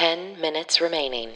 10 minutes remaining.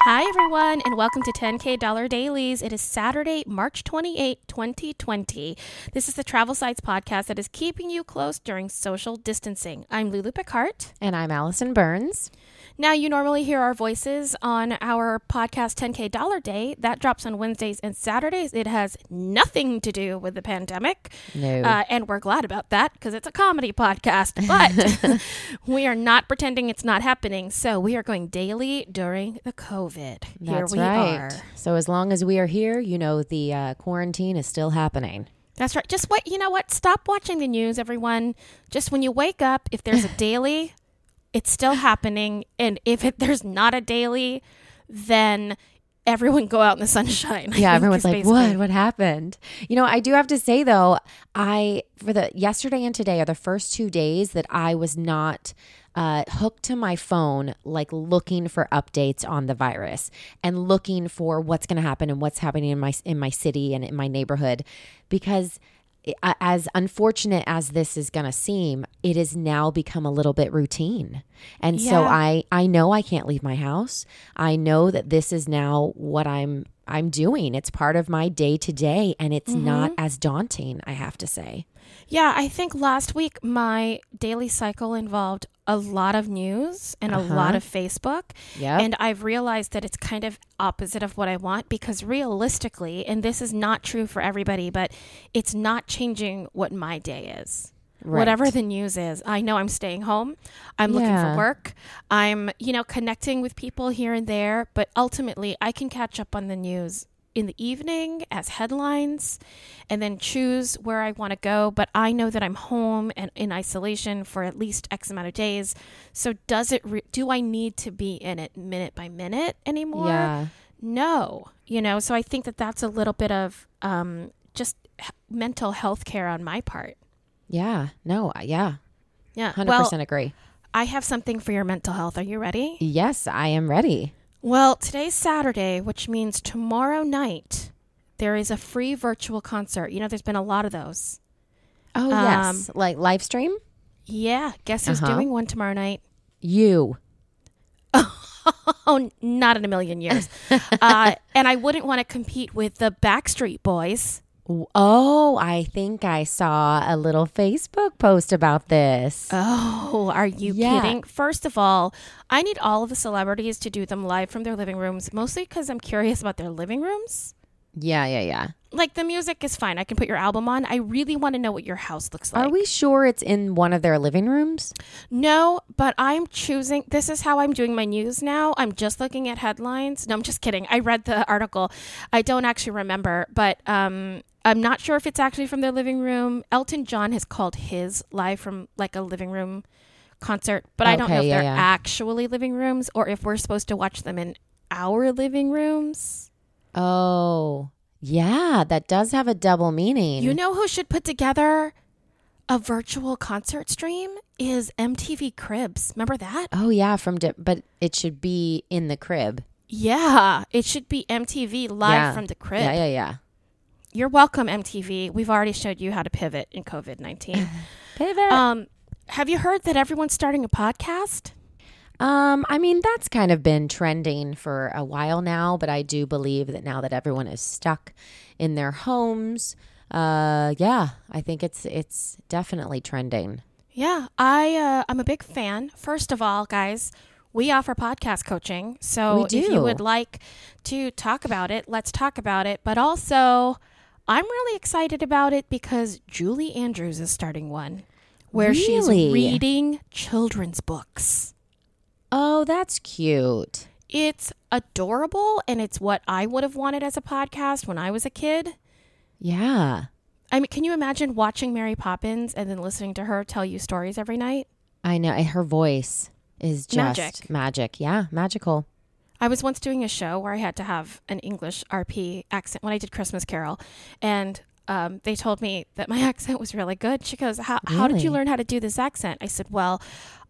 Hi, everyone, and welcome to 10K Dollar Dailies. It is Saturday, March 28, 2020. This is the Travel Sites podcast that is keeping you close during social distancing. I'm Lulu Picard. And I'm Allison Burns. Now, you normally hear our voices on our podcast 10K Dollar Day. That drops on Wednesdays and Saturdays. It has nothing to do with the pandemic. No. Uh, and we're glad about that because it's a comedy podcast. But we are not pretending it's not happening. So we are going daily during the COVID. Here That's we right. are. So as long as we are here, you know the uh, quarantine is still happening. That's right. Just what you know what? Stop watching the news, everyone. Just when you wake up, if there's a daily, it's still happening. And if it, there's not a daily, then everyone go out in the sunshine. I Yeah, everyone's like, "What? What happened?" You know, I do have to say though, I for the yesterday and today are the first two days that I was not uh, hooked to my phone, like looking for updates on the virus and looking for what's going to happen and what's happening in my in my city and in my neighborhood, because as unfortunate as this is going to seem, it has now become a little bit routine. And so I I know I can't leave my house. I know that this is now what I'm I'm doing. It's part of my day to day and it's not Mm-hmm. as daunting, I have to say. Yeah, I think last week my daily cycle involved a lot of news and a lot of Facebook. Yep. And I've realized that it's kind of opposite of what I want because realistically, and this is not true for everybody, but it's not changing what my day is. Right. Whatever the news is, I know I'm staying home. I'm looking for work. I'm, you know, connecting with people here and there, but ultimately I can catch up on the news in the evening as headlines and then choose where I want to go. But I know that I'm home and in isolation for at least X amount of days. So does it, re- do I need to be in it minute by minute anymore? Yeah. No, you know, so I think that that's a little bit of um, just h- mental health care on my part. Yeah. No, yeah. Yeah. 100% Well, agree. I have something for your mental health. Are you ready? Yes, I am ready. Well, today's Saturday, which means tomorrow night, there is a free virtual concert. You know, there's been a lot of those. Oh, Um, yes. Like live stream? Yeah. Guess who's Uh-huh. doing one tomorrow night? You. Oh, not in a million years. uh, and I wouldn't want to compete with the Backstreet Boys. Oh, I think I saw a little Facebook post about this. Oh, are you Yeah. kidding? First of all, I need all of the celebrities to do them live from their living rooms, mostly because I'm curious about their living rooms. yeah, yeah, yeah. Like the music is fine. I can put your album on. I really want to know what your house looks like. Are we sure it's in one of their living rooms? No, but I'm choosing. This is how I'm doing my news now. I'm just looking at headlines. No, I'm just kidding. I read the article. I don't actually remember, but um, I'm not sure if it's actually from their living room. Elton John has called his live from like a living room concert, but I don't know if yeah, they're yeah. actually living rooms or if we're supposed to watch them in our living rooms. Oh, yeah, that does have a double meaning. You know who should put together a virtual concert stream is MTV Cribs. Remember that? oh, yeah, from di- but it should be in the crib. Yeah, it should be MTV live Yeah. from the crib. Yeah, yeah, yeah. You're welcome, MTV. We've already showed you how to pivot in COVID 19. Pivot. um, have you heard that everyone's starting a podcast? Um, I mean, that's kind of been trending for a while now, but I do believe that now that everyone is stuck in their homes, uh, yeah, I think it's it's definitely trending. Yeah, I uh, I'm a big fan. First of all, guys, we offer podcast coaching. So if you would like to talk about it, let's talk about it. But also, I'm really excited about it because Julie Andrews is starting one where she's reading children's books. Oh, that's cute. It's adorable and it's what I would have wanted as a podcast when I was a kid. Yeah, I mean, can you imagine watching Mary Poppins and then listening to her tell you stories every night? I know. Her voice is just Magic. magic. Yeah, magical. I was once doing a show where I had to have an English RP accent when I did Christmas Carol, and um, they told me that my accent was really good. She goes, how, how did you learn how to do this accent? I said, Well,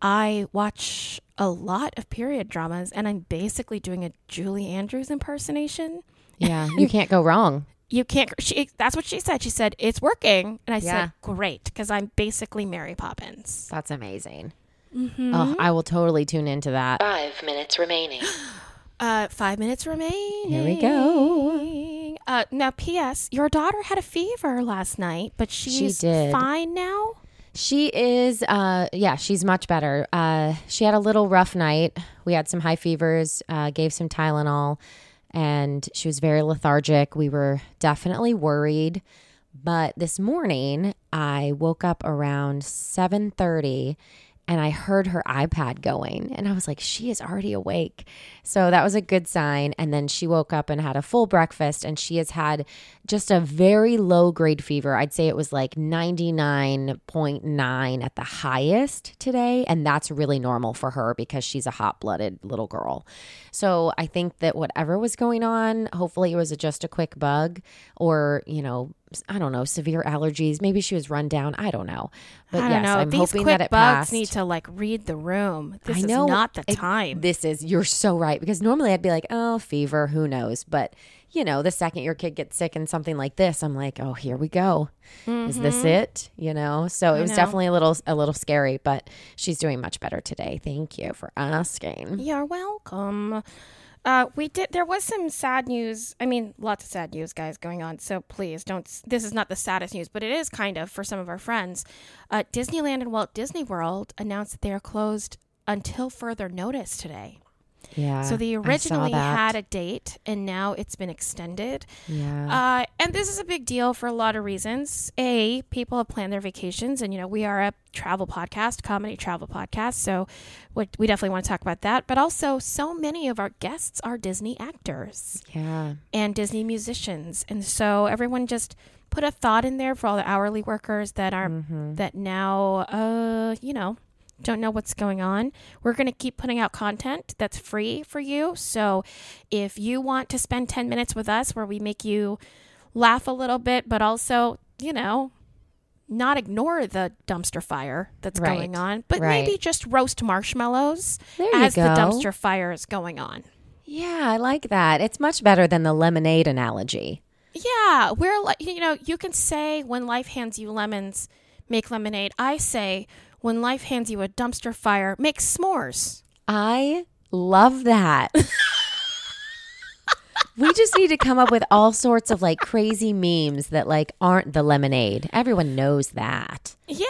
I watch a lot of period dramas, and I'm basically doing a Julie Andrews impersonation. Yeah, you can't go wrong. You can't. She, that's what she said. She said it's working, and I Yeah. said great because I'm basically Mary Poppins. That's amazing. Oh, I will totally tune into that. Five minutes remaining. Uh, five minutes remaining. Here we go. Uh, now, P.S. Your daughter had a fever last night, but she's did. fine now. She is, uh, yeah, she's much better. Uh, she had a little rough night. We had some high fevers, uh, gave some Tylenol, and she was very lethargic. We were definitely worried. But this morning, I woke up around 7:30 and I heard her iPad going and I was like she is already awake. So that was a good sign and then she woke up and had a full breakfast and she has had just a very low grade fever. I'd say it was like 99.9 at the highest today and that's really normal for her because she's a hot-blooded little girl. So I think that whatever was going on, hopefully it was just a quick bug or, you know, I don't know, severe allergies. Maybe she was run down. I don't know. But I don't yes, know. I'm These hoping quick that it bugs passed. need to like read the room. This I know is not the it- time. This is you're so right because normally I'd be like, oh, fever, who knows? But you know, the second your kid gets sick and something like this, I'm like, oh, here we go. Is this mm-hmm. it? You know. So it was definitely a little a little scary, but she's doing much better today. Thank you for asking. You're welcome. Uh, we did. There was some sad news. I mean, lots of sad news, guys, going on. So please don't. This is not the saddest news, but it is kind of for some of our friends. Uh, Disneyland and Walt Disney World announced that they are closed until further notice today. Yeah. So they originally had a date, and now it's been extended. Yeah. Uh, and this is a big deal for a lot of reasons. A, people have planned their vacations, and you know we are a travel podcast, comedy travel podcast, so we, we definitely want to talk about that. But also, so many of our guests are Disney actors yeah. and Disney musicians, and so everyone just put a thought in there for all the hourly workers that are Mm-hmm. that now, uh, you know. Don't know what's going on. We're going to keep putting out content that's free for you. So if you want to spend 10 minutes with us where we make you laugh a little bit, but also, you know, not ignore the dumpster fire that's Right. going on, but Right. maybe just roast marshmallows as the dumpster fire is going on. Yeah, I like that. It's much better than the lemonade analogy. Yeah, we're like, you know, you can say when life hands you lemons, make lemonade. I say when life hands you a dumpster fire, make s'mores. I love that. we just need to come up with all sorts of like crazy memes that like aren't the lemonade. Everyone knows that. Yeah,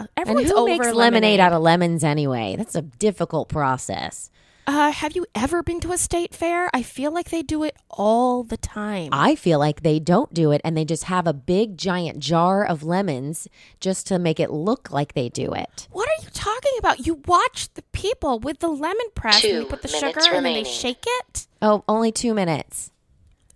And everyone's who over makes lemonade. out of lemons anyway? That's a difficult process. Uh, have you ever been to a state fair? I feel like they do it all the time. I feel like they don't do it and they just have a big giant jar of lemons just to make it look like they do it. what are you talking about? You watch the people with the lemon press and they put the minutes sugar and then they shake it. Oh, only two minutes.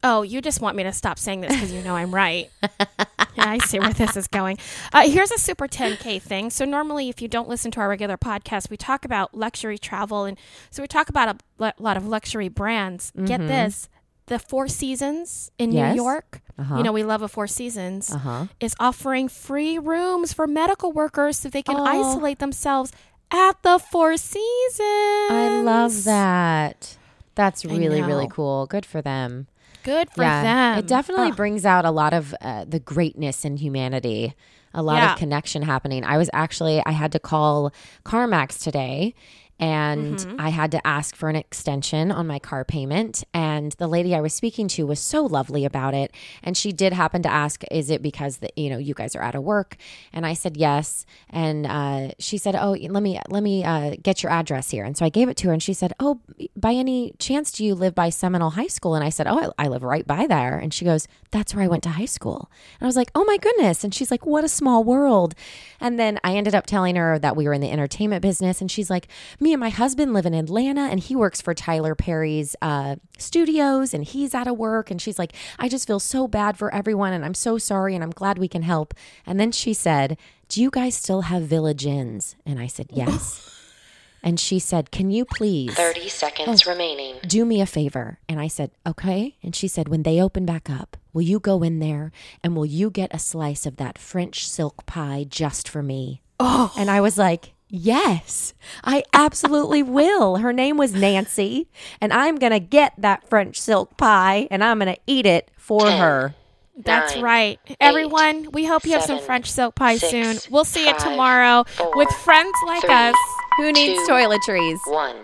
Oh, you just want me to stop saying this because you know I'm right. yeah, I see where this is going. Uh, here's a super 10K thing. So, normally, if you don't listen to our regular podcast, we talk about luxury travel. And so, we talk about a lot of luxury brands. Get this the Four Seasons in Yes. New York. Uh-huh. You know, we love a Four Seasons. Uh-huh. Is offering free rooms for medical workers so they can Oh. isolate themselves at the Four Seasons. I love that. That's really, really cool. Good for them. Good for them. It definitely Ugh. brings out a lot of uh, the greatness in humanity, a lot Yeah. of connection happening. I was actually, I had to call CarMax today and Mm-hmm. I had to ask for an extension on my car payment. And the lady I was speaking to was so lovely about it. And she did happen to ask, Is it because that, you know, you guys are out of work? And I said, Yes. And uh, she said, Oh, let me, let me uh, get your address here. And so I gave it to her and she said, Oh, by any chance, do you live by Seminole High School? And I said, Oh, I, I live right by there. And she goes, That's where I went to high school. And I was like, Oh my goodness. And she's like, What a small world. And then I ended up telling her that we were in the entertainment business. And she's like, Me and my husband live in Atlanta and he works for Tyler Perry's uh, studios and he's out of work. And she's like, I just feel so bad for everyone. And I'm so sorry. And I'm glad we can help. And then she said, Do you guys still have village inns? And I said, Yes. And she said, Can you please 30 seconds remaining. do me a favor? And I said, Okay. And she said, When they open back up, will you go in there and will you get a slice of that French silk pie just for me? Oh. And I was like, Yes, I absolutely will. Her name was Nancy, and I'm going to get that French silk pie and I'm going to eat it for Ten, her. That's nine, right. eight, Everyone, we hope you have some French silk pie six, soon. We'll see you tomorrow four, with friends like three, us. Who needs Two. toiletries? One.